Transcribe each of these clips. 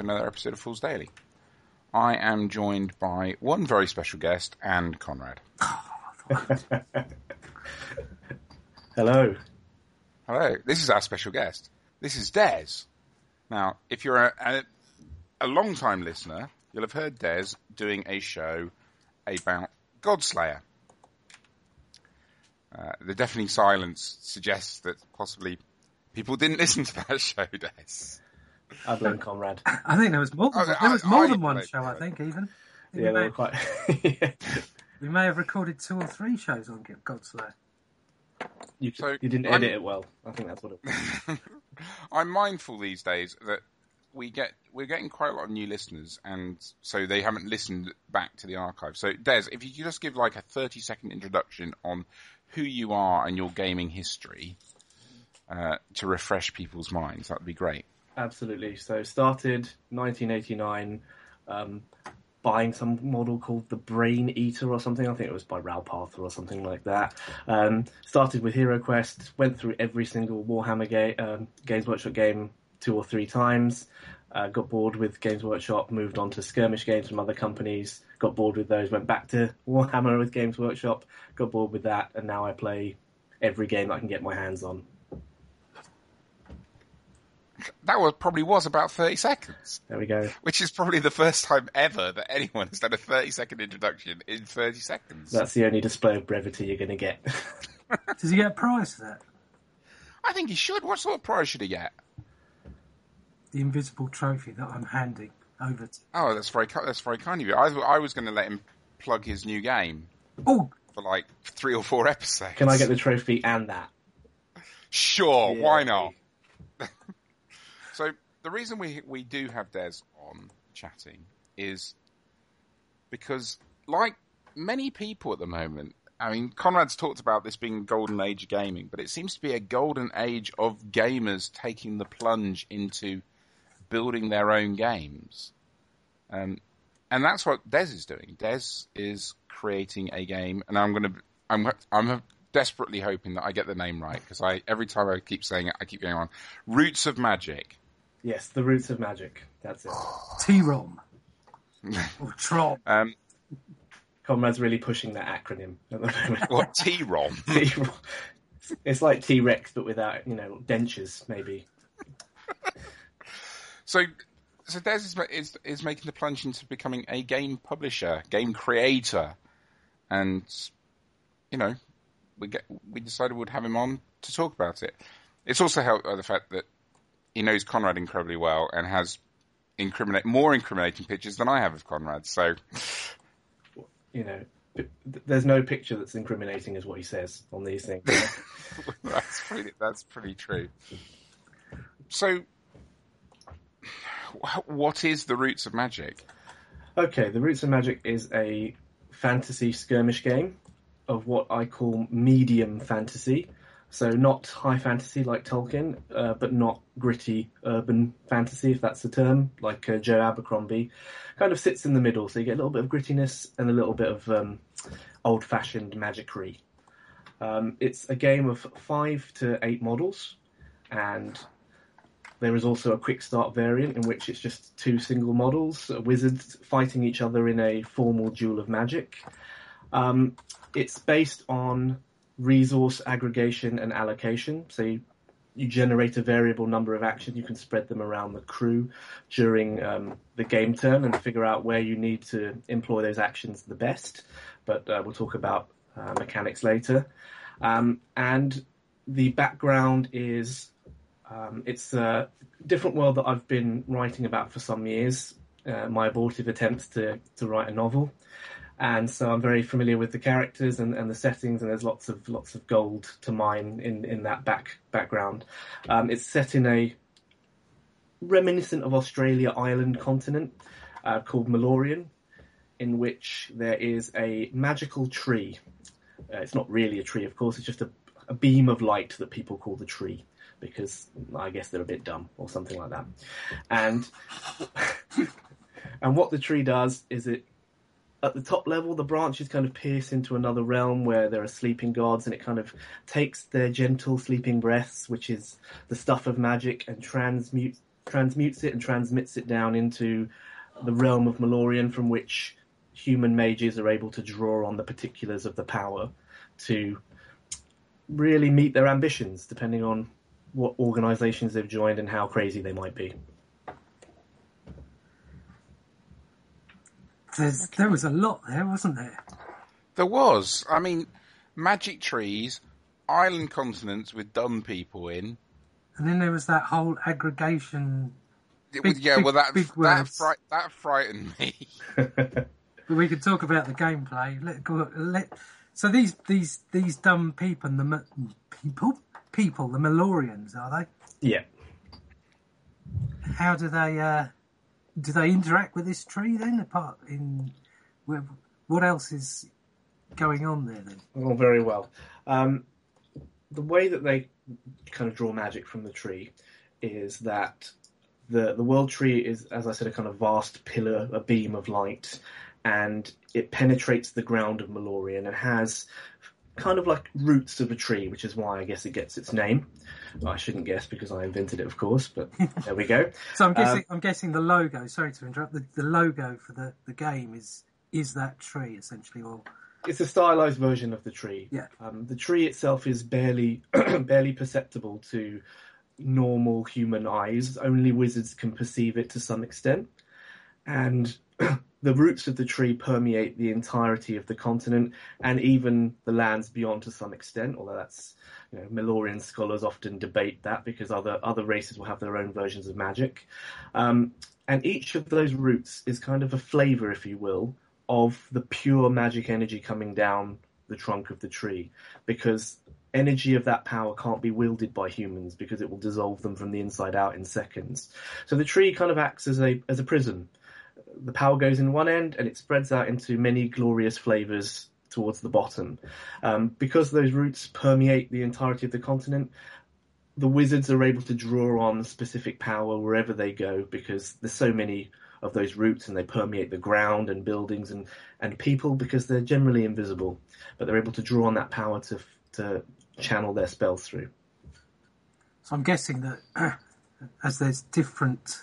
Hello, and welcome to another episode of Fools Daily. I am joined by one very special guest and Conrad. Hello. Hello, this is our special guest. This is Des. Now, if you're a, a, a long time listener, you'll have heard Des doing a show about Godslayer. Uh, the deafening silence suggests that possibly people didn't listen to that show, Des. I blame Conrad. I think there was more. Than, there was more I than one blame show. I think even. Yeah, they may, were quite. Yeah. we may have recorded two or three shows on Godslayer. you, So, you didn't I'm- edit it well. I think that's what it was. I'm mindful these days that we get we're getting quite a lot of new listeners, and so they haven't listened back to the archive. So, Des, if you could just give like a 30 second introduction on who you are and your gaming history uh, to refresh people's minds, that would be great. Absolutely. So started 1989, um, buying some model called the Brain Eater or something. I think it was by Ralph Parther or something like that. Um, started with Hero Quest, went through every single Warhammer um, Games Workshop game two or three times. Uh, got bored with Games Workshop, moved on to skirmish games from other companies. Got bored with those, went back to Warhammer with Games Workshop. Got bored with that, and now I play every game I can get my hands on. That was probably was about 30 seconds, There we go. which is probably the first time ever that anyone has done a 30 second introduction in 30 seconds. That's the only display of brevity you're going to get. Does he get a prize for that? I think he should. What sort of prize should he get? The invisible trophy that I'm handing over to. Oh, that's very that's very kind of you. I, I was going to let him plug his new game Oh, for like three or four episodes. Can I get the trophy and that? Sure, Yeah, why not? So the reason we we do have Des on chatting is because, like many people at the moment, I mean, Conrad's talked about this being golden age of gaming, but it seems to be a golden age of gamers taking the plunge into building their own games. Um, and that's what Des is doing. Des is creating a game, and I'm to, I'm, I'm desperately hoping that I get the name right because I every time I keep saying it, I keep going on. Roots of Magic. Yes, the roots of magic. That's it. T-ROM. or Tron. Um, Conrad's really pushing that acronym at the moment. what T-ROM? it's like T Rex, but without, you know, dentures, maybe. So, so Des is, is is making the plunge into becoming a game publisher, game creator, and you know, we get we decided we'd have him on to talk about it. It's also helped by the fact that he knows Conrad incredibly well and has incriminate more incriminating pictures than I have of Conrad. So, You know, there's no picture that's incriminating, is what he says on these things. that's pretty that's pretty true. So, what is the roots of magic? okay, the roots of magic is a fantasy skirmish game of what I call medium fantasy. So not high fantasy like Tolkien, uh, but not gritty urban fantasy, if that's the term, like uh, Joe Abercrombie. Kind of sits in the middle, so you get a little bit of grittiness and a little bit of um, old-fashioned magicry. Um, it's a game of five to eight models, and there is also a quick start variant in which it's just two single models, wizards fighting each other in a formal duel of magic. Um, it's based on resource aggregation and allocation. So you, you generate a variable number of actions. You can spread them around the crew during um, the game turn and figure out where you need to employ those actions the best. But uh, we'll talk about uh, mechanics later. Um, and the background is um, it's a different world that I've been writing about for some years. Uh, my abortive attempts to, to write a novel, and so I'm very familiar with the characters and, and the settings. And there's lots of lots of gold to mine in, in that back background. Um, it's set in a reminiscent of Australia island continent uh, called Malorian, in which there is a magical tree. Uh, it's not really a tree, of course. It's just a, a beam of light that people call the tree because I guess they're a bit dumb or something like that. And and what the tree does is it at the top level the branches kind of pierce into another realm where there are sleeping gods and it kind of takes their gentle sleeping breaths which is the stuff of magic and transmutes transmutes it and transmits it down into the realm of Malorian, from which human mages are able to draw on the particulars of the power to really meet their ambitions, depending on what organizations they've joined and how crazy they might be. There's, There was a lot there, wasn't there? There was. I mean, magic trees, island continents with dumb people in. And then there was that whole aggregation. It Big- was- yeah, big- well, that big that, fri- that frightened me. But we could talk about the gameplay. Let go. Let. So these these these dumb people, the people people, the Malorians, are they? yeah. How do they uh, do they interact with this tree then? Apart in what else is going on there then? Oh, very well. Um, the way that they kind of draw magic from the tree is that the the world tree is, as I said, a kind of vast pillar, a beam of light, and it penetrates the ground of Malorian and has kind of like roots of a tree, which is why I guess it gets its name. I shouldn't guess because I invented it, of course, but there we go. So I'm guessing I'm guessing the logo. Sorry to interrupt. The, the logo for the, the game is is that tree essentially, or It's a stylized version of the tree. Yeah. Um, the tree itself is barely barely perceptible to normal human eyes. Only wizards can perceive it to some extent, and the roots of the tree permeate the entirety of the continent and even the lands beyond to some extent. Although that's you know, Malorian scholars often debate that because other other races will have their own versions of magic, um, and each of those roots is kind of a flavor, if you will, of the pure magic energy coming down the trunk of the tree because energy of that power can't be wielded by humans because it will dissolve them from the inside out in seconds. So the tree kind of acts as a as a prism. The power goes in one end and it spreads out into many glorious flavors towards the bottom. Um, because those roots permeate the entirety of the continent, the wizards are able to draw on specific power wherever they go because there's so many of those roots and they permeate the ground and buildings and, and people because they're generally invisible, but they're able to draw on that power to to channel their spells through. so I'm guessing that as there's different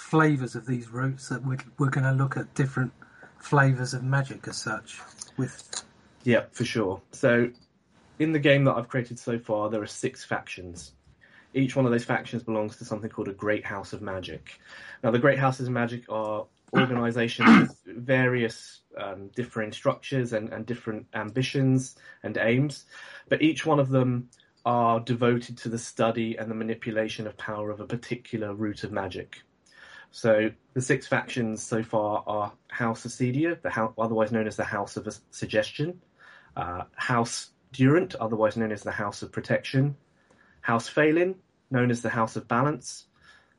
flavors of these roots, that we're, we're going to look at different flavors of magic as such. With Yeah, for sure. So, in the game that I've created so far, there are six factions. Each one of those factions belongs to something called a Great House of Magic. Now, the Great Houses of Magic are organizations with various um, differing structures and, and different ambitions and aims, but each one of them are devoted to the study and the manipulation of power of a particular root of magic. So the six factions so far are House Acedia, the house, otherwise known as the House of Suggestion, uh, House Durant, otherwise known as the House of Protection, House Phelan, known as the House of Balance,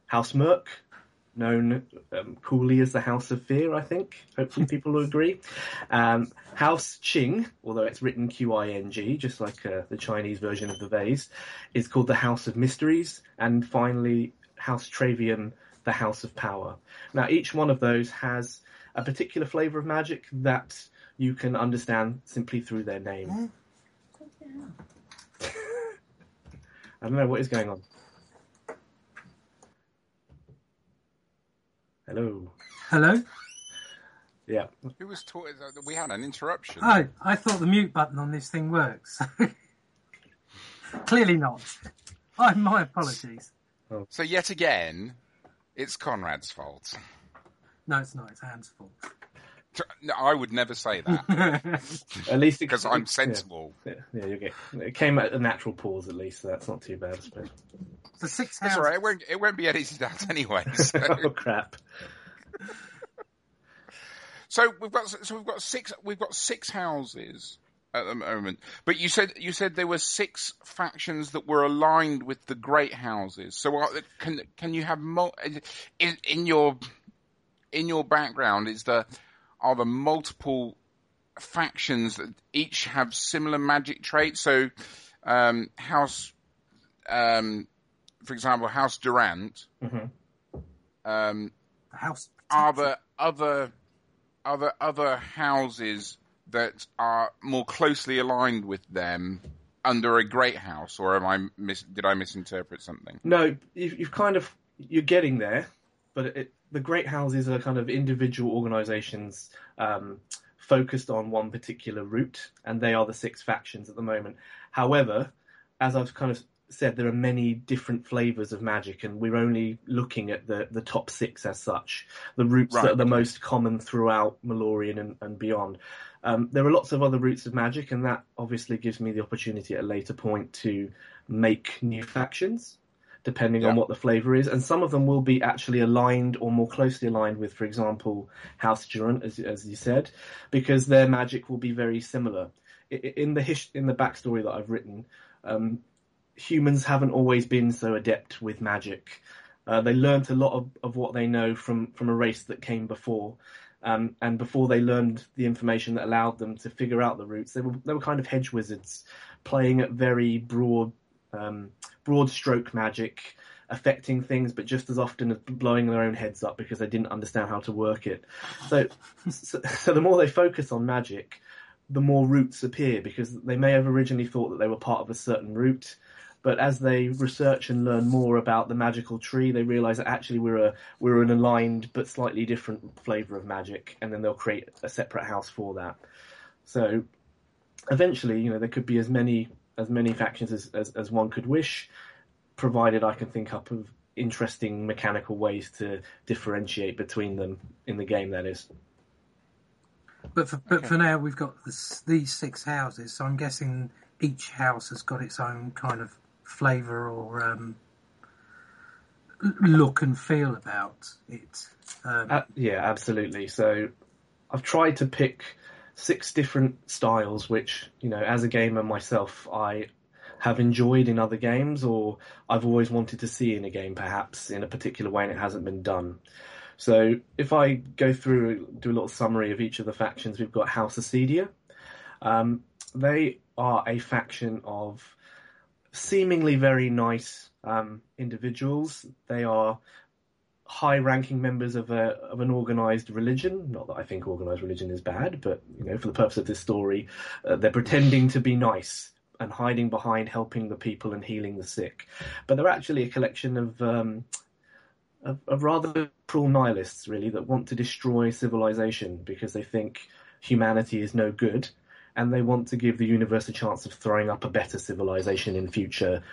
House Merc, known um, coolly as the House of Fear, I think. Hopefully people will agree. Um, House Qing, although it's written Q-I-N-G, just like uh, the Chinese version of the vase, is called the House of Mysteries. And finally, House Travium, the House of Power. Now, each one of those has a particular flavor of magic that you can understand simply through their name. Mm. I don't know what is going on. Hello. hello. Yeah. Who was taught? Uh, we had an interruption. Oh, I thought the mute button on this thing works. Clearly not. Oh, my apologies. Oh. So yet again, it's Conrad's fault. No, it's not. It's Anne's fault. No, I would never say that At least because I'm sensible. Yeah, yeah, you get. It came at a natural pause at least, so that's not too bad, I suppose. the six That's all right. It won't. It won't be edited out anyway. So, oh crap! so we've got. So we've got six. We've got six houses at the moment. But you said you said there were six factions that were aligned with the great houses. So what, can can you have mul- in, in your in your background? Is there are there multiple factions that each have similar magic traits? So um, House, um, for example, House Durant. Mhm. Um, house. are there other other other houses that are more closely aligned with them under a great house, or am I mis- did I misinterpret something? No, you've, you've kind of you're getting there, but it, the great houses are kind of individual organizations um, focused on one particular root, and they are the six factions at the moment. However, as I've kind of said, there are many different flavors of magic, and we're only looking at the, the top six as such, the roots Right, that are the most common throughout Malorian and, and beyond. Um, there are lots of other roots of magic, and that obviously gives me the opportunity at a later point to make new factions, depending on what the flavor is. And some of them will be actually aligned or more closely aligned with, for example, House Durant, as, as you said, because their magic will be very similar. In the his- in the backstory that I've written, um, humans haven't always been so adept with magic. Uh, they learnt a lot of, of what they know from, from a race that came before. Um, and before they learned the information that allowed them to figure out the roots, they were they were kind of hedge wizards, playing at very broad um, broad stroke magic, affecting things, but just as often as blowing their own heads up because they didn't understand how to work it. So, so, so the more they focus on magic, the more roots appear because they may have originally thought that they were part of a certain root, but as they research and learn more about the magical tree, they realize that actually we're a we're an aligned but slightly different flavor of magic, and then they'll create a separate house for that. So eventually, you know, there could be as many as many factions as, as, as one could wish, provided I can think up of interesting mechanical ways to differentiate between them in the game. That is. But for, but Okay. for now, we've got this, these six houses, so I'm guessing each house has got its own kind of flavour or um, look and feel about it. Um, Uh, yeah, absolutely. So I've tried to pick six different styles, which, you know, as a gamer myself, I have enjoyed in other games or I've always wanted to see in a game, perhaps in a particular way, and it hasn't been done. So if I go through, do a little summary of each of the factions, we've got House Acedia. Um, they are a faction of seemingly very nice um, individuals. They are high-ranking members of a of an organized religion. Not that I think organized religion is bad, but you know, for the purpose of this story, uh, they're pretending to be nice and hiding behind helping the people and healing the sick. But they're actually a collection of um, of, of rather cruel nihilists, really, that want to destroy civilization because they think humanity is no good. And they want to give the universe a chance of throwing up a better civilization in future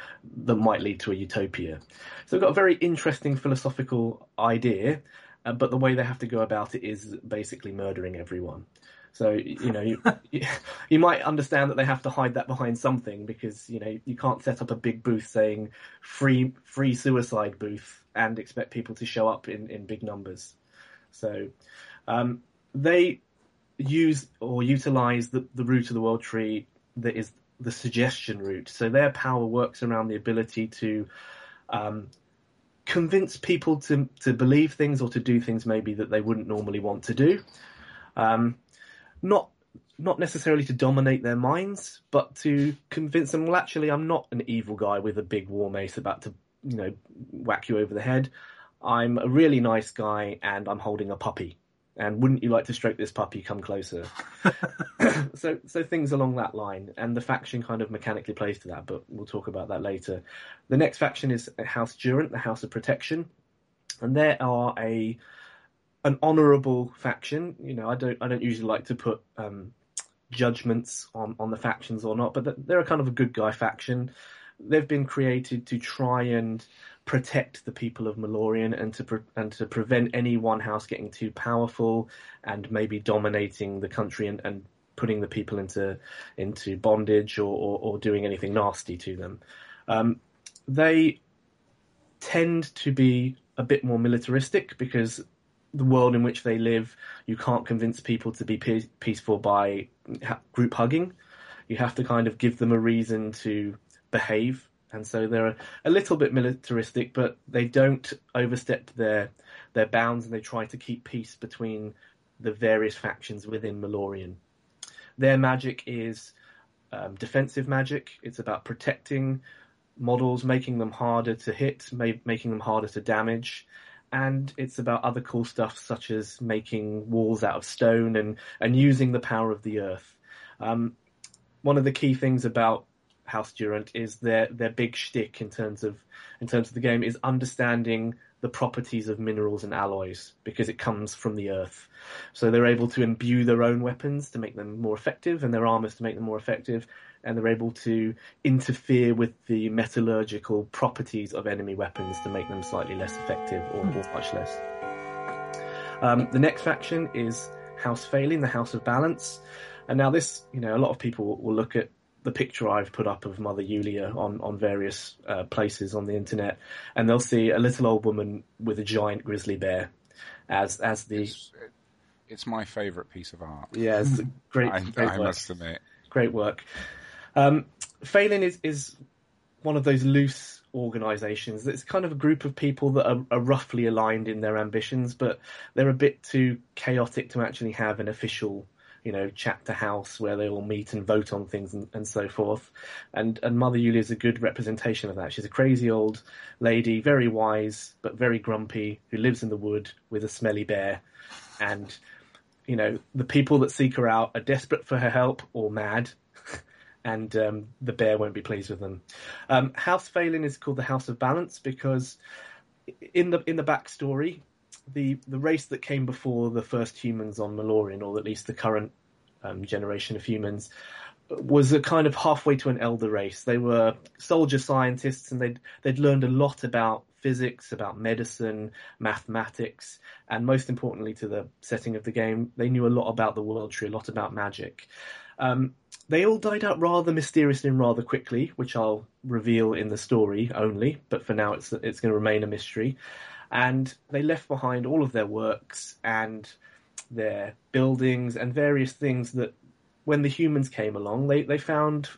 that might lead to a utopia. So they've got a very interesting philosophical idea, uh, but the way they have to go about it is basically murdering everyone. So you know, you, you, you might understand that they have to hide that behind something because you know you can't set up a big booth saying free free suicide booth and expect people to show up in, in big numbers. So um, they use or utilize the, the root of the world tree that is the suggestion root. So their power works around the ability to um, convince people to to believe things or to do things maybe that they wouldn't normally want to do. Um, not not necessarily to dominate their minds, but to convince them. Well, actually, I'm not an evil guy with a big war mace about to you know whack you over the head. I'm a really nice guy, and I'm holding a puppy. And wouldn't you like to stroke this puppy? Come closer. so, so things along that line, and the faction kind of mechanically plays to that. But we'll talk about that later. The next faction is House Durant, the House of Protection, and they are a an honourable faction. You know, I don't I don't usually like to put um, judgments on on the factions or not, but they're a kind of a good guy faction. They've been created to try and protect the people of Malorian and to pre- and to prevent any one house getting too powerful and maybe dominating the country and, and putting the people into into bondage or, or, or doing anything nasty to them. Um, they tend to be a bit more militaristic because the world in which they live, you can't convince people to be pe- peaceful by ha- group hugging. You have to kind of give them a reason to behave, and so they're a, little bit militaristic, but they don't overstep their their bounds, and they try to keep peace between the various factions within Malorian. Their magic is um, defensive magic. It's about protecting models, making them harder to hit, ma- making them harder to damage, and it's about other cool stuff such as making walls out of stone and and using the power of the earth. Um, one of the key things about House Durant is their their big shtick in terms of in terms of the game is understanding the properties of minerals and alloys because it comes from the earth. So they're able to imbue their own weapons to make them more effective and their armors to make them more effective and they're able to interfere with the metallurgical properties of enemy weapons to make them slightly less effective or, or much less. Um, the next faction is House Phelan, the House of Balance. And now this, you know, a lot of people will look at the picture I've put up of Mother Yulia on, on various uh, places on the internet, and they'll see a little old woman with a giant grizzly bear as as the. It's, it's my favourite piece of art. Yeah, it's great. I, great I work. must admit. Great work. Um, Phelan is is one of those loose organisations. It's kind of a group of people that are, are roughly aligned in their ambitions, but they're a bit too chaotic to actually have an official you know, chapter house where they all meet and vote on things and, and so forth. And and Mother Yulia is a good representation of that. She's a crazy old lady, very wise but very grumpy, who lives in the wood with a smelly bear. And you know, the people that seek her out are desperate for her help or mad. And um, the bear won't be pleased with them. Um, House Phelan is called the House of Balance because in the in the backstory, the the race that came before the first humans on Malorian, or at least the current um, generation of humans, was a kind of halfway to an elder race. They were soldier scientists, and they'd they'd learned a lot about physics, about medicine, mathematics, and most importantly to the setting of the game, they knew a lot about the world tree, a lot about magic. Um, they all died out rather mysteriously and rather quickly, which I'll reveal in the story only. But for now, it's it's going to remain a mystery and they left behind all of their works and their buildings and various things that when the humans came along they, they found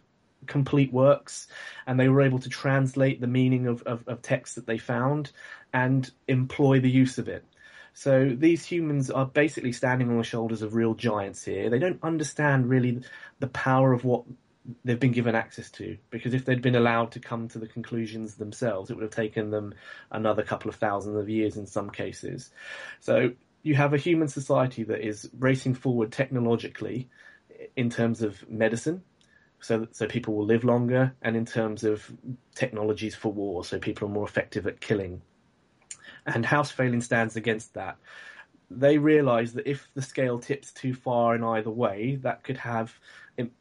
complete works and they were able to translate the meaning of, of, of text that they found and employ the use of it. So these humans are basically standing on the shoulders of real giants here. They don't understand really the power of what they've been given access to because if they'd been allowed to come to the conclusions themselves it would have taken them another couple of thousands of years in some cases. So you have a human society that is racing forward technologically in terms of medicine so so people will live longer and in terms of technologies for war so people are more effective at killing. And house Phelan stands against that they realize that if the scale tips too far in either way that could have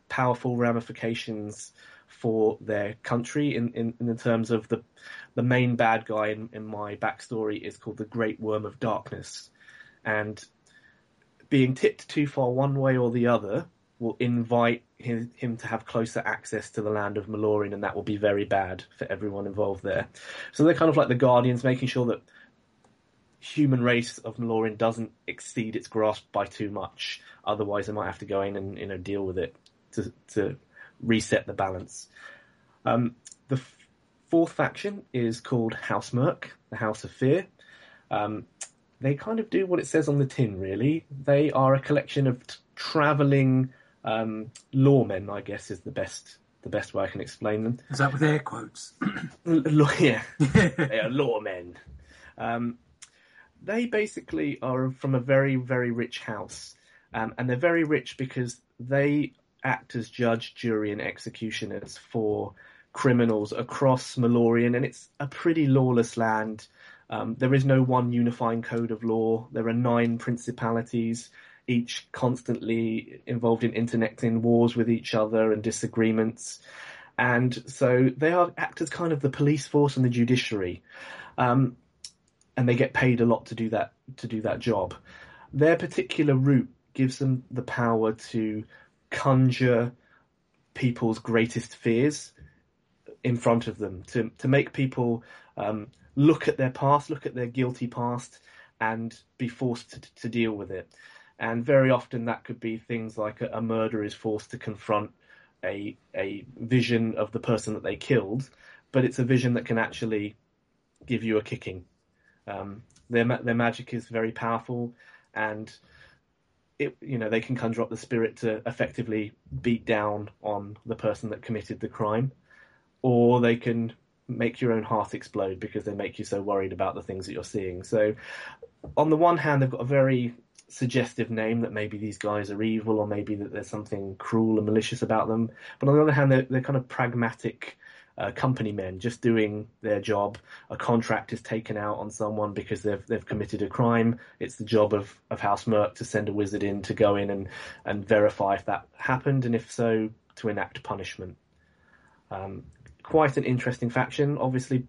powerful ramifications for their country in, in, in terms of the the main bad guy in, in my backstory is called the Great Worm of Darkness. And being tipped too far one way or the other will invite him, him to have closer access to the land of Malorian, and that will be very bad for everyone involved there. So they're kind of like the Guardians, making sure that human race of Malorian doesn't exceed its grasp by too much. Otherwise, they might have to go in and you know deal with it to to reset the balance. Um, the f- fourth faction is called House Merc, the House of Fear. Um, they kind of do what it says on the tin, really. They are a collection of t- traveling um, lawmen, I guess, is the best the best way I can explain them. Is that with air quotes? L- yeah, they are lawmen. Um, they basically are from a very, very rich house. Um, and they're very rich because they act as judge, jury, and executioners for criminals across Malorian, and it's a pretty lawless land. Um, there is no one unifying code of law. There are nine principalities, each constantly involved in interconnecting wars with each other and disagreements. And so they are act as kind of the police force and the judiciary. Um, and they get paid a lot to do that to do that job. Their particular root gives them the power to conjure people's greatest fears in front of them, to to make people um, look at their past, look at their guilty past, and be forced to, to deal with it. And very often that could be things like a, a murderer is forced to confront a a vision of the person that they killed, but it's a vision that can actually give you a kicking. Um, their their magic is very powerful, and it you know they can conjure up the spirit to effectively beat down on the person that committed the crime, or they can make your own heart explode because they make you so worried about the things that you're seeing. So, on the one hand, they've got a very suggestive name that maybe these guys are evil or maybe that there's something cruel and malicious about them. But on the other hand, they're, they're kind of pragmatic uh, company men just doing their job. A contract is taken out on someone because they've they've committed a crime. It's the job of, of House Merc to send a wizard in to go in and, and verify if that happened, and if so, to enact punishment. Um, quite an interesting faction. Obviously,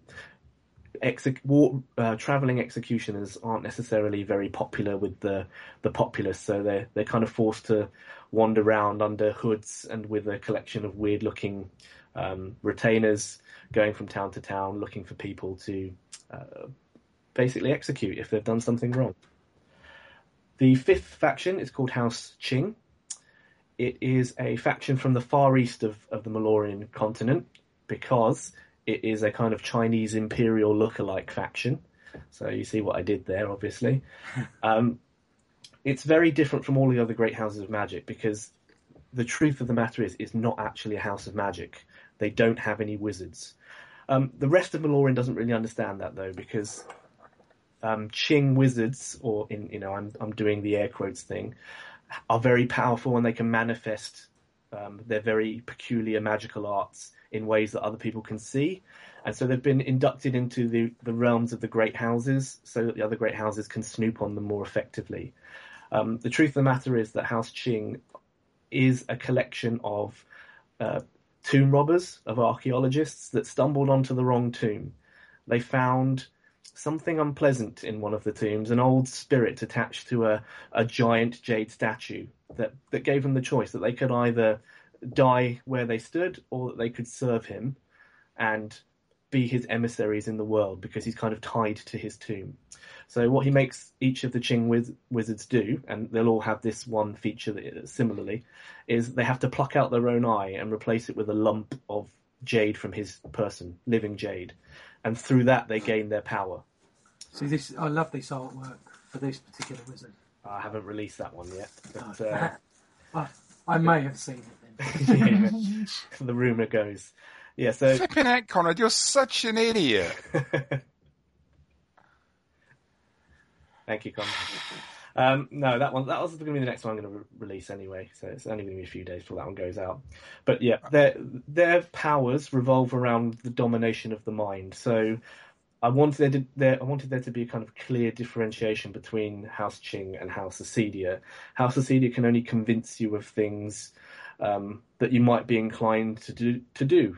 war, uh, traveling executioners aren't necessarily very popular with the the populace, so they're they're kind of forced to wander around under hoods and with a collection of weird looking um, retainers going from town to town looking for people to uh, basically execute if they've done something wrong. The fifth faction is called House Qing. It is a faction from the far east of, of the Malorian continent because it is a kind of Chinese imperial look-alike faction. So you see what I did there, obviously. Um, it's very different from all the other great houses of magic because the truth of the matter is, it's not actually a house of magic. They don't have any wizards. Um, the rest of Malorian doesn't really understand that though, because um, Qing wizards, or in you know, I'm I'm doing the air quotes thing, are very powerful and they can manifest um, their very peculiar magical arts in ways that other people can see. And so they've been inducted into the, the realms of the great houses so that the other great houses can snoop on them more effectively. Um, the truth of the matter is that House Qing is a collection of uh, tomb robbers, of archaeologists that stumbled onto the wrong tomb. They found something unpleasant in one of the tombs, an old spirit attached to a, a giant jade statue that, that gave them the choice that they could either die where they stood or that they could serve him and be his emissaries in the world because he's kind of tied to his tomb. So what he makes each of the Qing wiz- wizards do, and they'll all have this one feature that, similarly, is they have to pluck out their own eye and replace it with a lump of jade from his person, living jade, and through that they gain their power. See, this I love this artwork for this particular wizard. I haven't released that one yet, but uh, I, I may have seen it then. yeah, the rumor goes. Yeah, so Flipping heck, Conrad, you're such an idiot. Thank you, Conrad. Um, no, that one that was going to be the next one I'm going to re- release anyway, so it's only going to be a few days before that one goes out. But yeah, their their powers revolve around the domination of the mind. So I wanted there, to, there I wanted there to be a kind of clear differentiation between House Qing and House Acedia. House Acedia can only convince you of things um, that you might be inclined to do to do,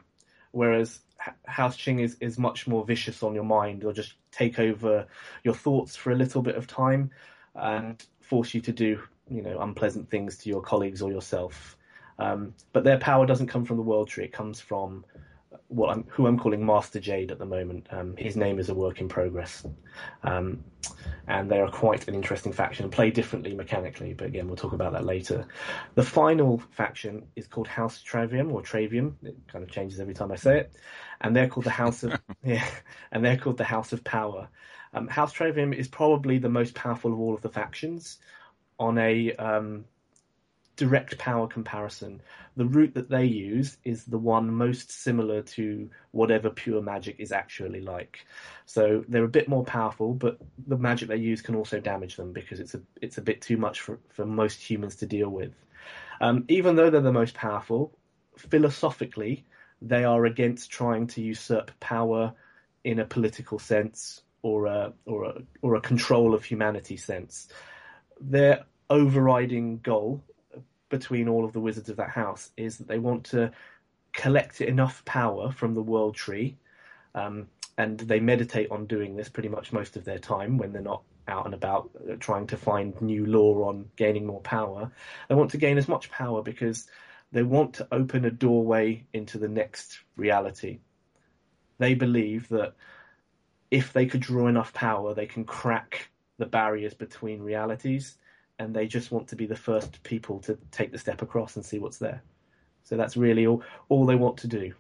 whereas House Qing is, is much more vicious on your mind. They'll just take over your thoughts for a little bit of time and force you to do, you know, unpleasant things to your colleagues or yourself. Um, but their power doesn't come from the World Tree. It comes from what I'm, who I'm calling Master Jade at the moment. Um, his name is a work in progress. Um, and they are quite an interesting faction and play differently mechanically, but again, we'll talk about that later. The final faction is called House Travium or Travium. It kind of changes every time I say it. And they're called the House of, yeah, and they're called the House of Power. Um, House Travium is probably the most powerful of all of the factions on a um, direct power comparison. The root that they use is the one most similar to whatever pure magic is actually like. So they're a bit more powerful, but the magic they use can also damage them because it's a it's a bit too much for, for most humans to deal with. Um, even though they're the most powerful, philosophically, they are against trying to usurp power in a political sense or a or a or a control of humanity sense. Their overriding goal between all of the wizards of that house is that they want to collect enough power from the world tree, um, and they meditate on doing this pretty much most of their time when they're not out and about uh, trying to find new law on gaining more power. They want to gain as much power because they want to open a doorway into the next reality. They believe that if they could draw enough power, they can crack the barriers between realities, and they just want to be the first people to take the step across and see what's there. So that's really all, all they want to do.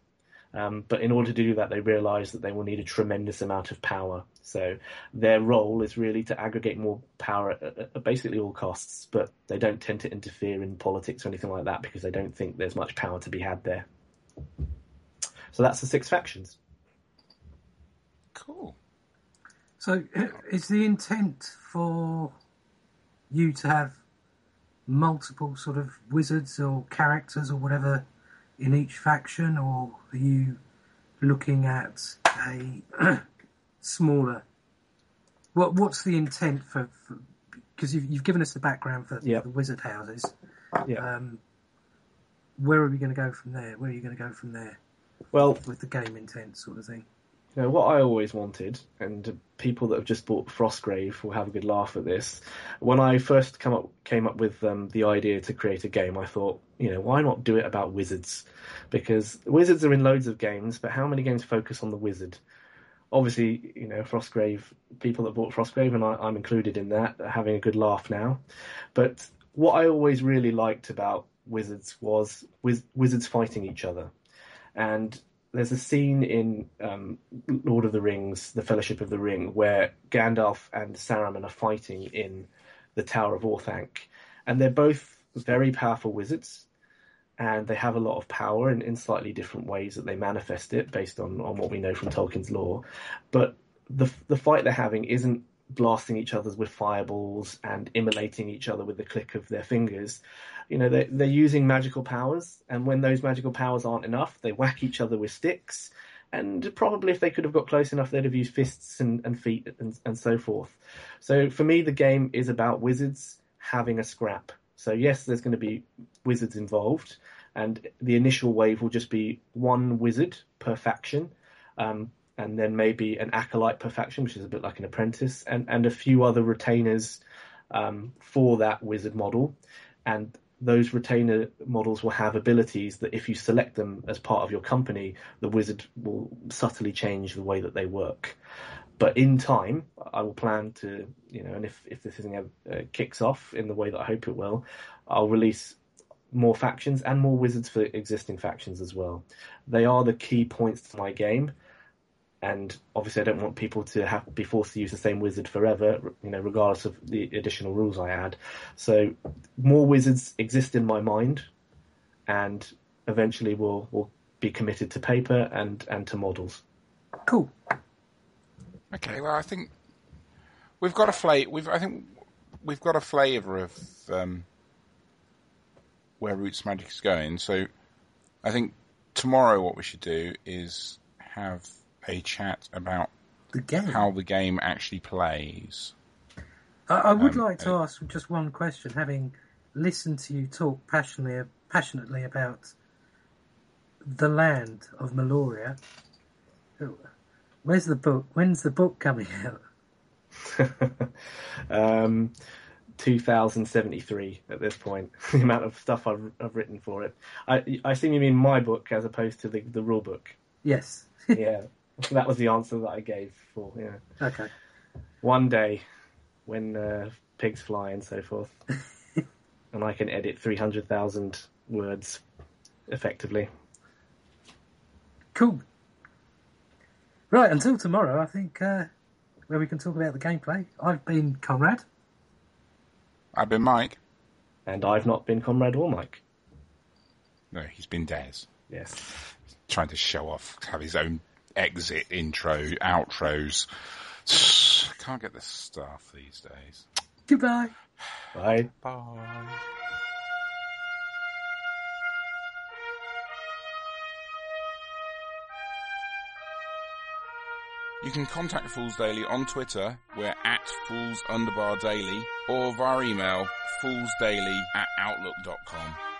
Um, but in order to do that, they realise that they will need a tremendous amount of power. So their role is really to aggregate more power at, at, basically all costs, but they don't tend to interfere in politics or anything like that because they don't think there's much power to be had there. So that's the six factions. Cool. So, is the intent for you to have multiple sort of wizards or characters or whatever in each faction, or are you looking at a smaller? What What's the intent for? Because you've, you've given us the background for, Yep. for the wizard houses. Yeah. Um, where are we going to go from there? Where are you going to go from there well, with the game intent sort of thing? You know, what I always wanted, and people that have just bought Frostgrave will have a good laugh at this. When I first come up, came up with um, the idea to create a game, I thought, you know, why not do it about wizards? Because wizards are in loads of games, but how many games focus on the wizard? Obviously, you know, Frostgrave, people that bought Frostgrave, and I, I'm included in that, are having a good laugh now. But what I always really liked about wizards was wiz- wizards fighting each other. And there's a scene in um, Lord of the Rings, The Fellowship of the Ring, where Gandalf and Saruman are fighting in the Tower of Orthanc, and they're both very powerful wizards, and they have a lot of power in, in slightly different ways that they manifest it based on, on what we know from Tolkien's lore. But the the fight they're having isn't blasting each other with fireballs and immolating each other with the click of their fingers. You know they're, they're using magical powers and when those magical powers aren't enough they whack each other with sticks and probably if they could have got close enough they'd have used fists and, and feet and, and so forth. So for me the game is about wizards having a scrap. So yes there's going to be wizards involved and the initial wave will just be one wizard per faction. Um, and then maybe an acolyte perfection, which is a bit like an apprentice and, and a few other retainers um, for that wizard model and those retainer models will have abilities that if you select them as part of your company, the wizard will subtly change the way that they work. But in time, I will plan to, you know, and if, if this thing uh, kicks off in the way that I hope it will, I'll release more factions and more wizards for existing factions as well. They are the key points to my game and obviously I don't want people to have be forced to use the same wizard forever, you know, regardless of the additional rules I add. So more wizards exist in my mind, and eventually will will be committed to paper and and to models. Cool. Okay, well, I think we've got a flavor. We've I think we've got a flavour of um, where Roots Magic is going. So I think tomorrow what we should do is have a chat about The game. how the game actually plays. I, I would Um, like to uh, ask just one question. Having listened to you talk passionately, passionately about the land of Meloria, where's the book? When's the book coming out? um, 2073 at this point. the amount of stuff I've, I've written for it. I I assume you mean my book as opposed to the the rule book. Yes. Yeah, that was the answer that I gave for yeah. Okay. one day when uh, pigs fly and so forth, and I can edit 300,000 words effectively. Cool. Right, until tomorrow, I think, uh, where we can talk about the gameplay. I've been Conrad. I've been Mike. And I've not been Comrade or Mike. No, he's been Des. Yes. Trying to show off, have his own exit, intro, outros. Can't get the staff these days. Goodbye. Bye. Bye. You can contact Fools Daily on Twitter, we're at Fools Underbar Daily, or via email, foolsdaily at outlook.com.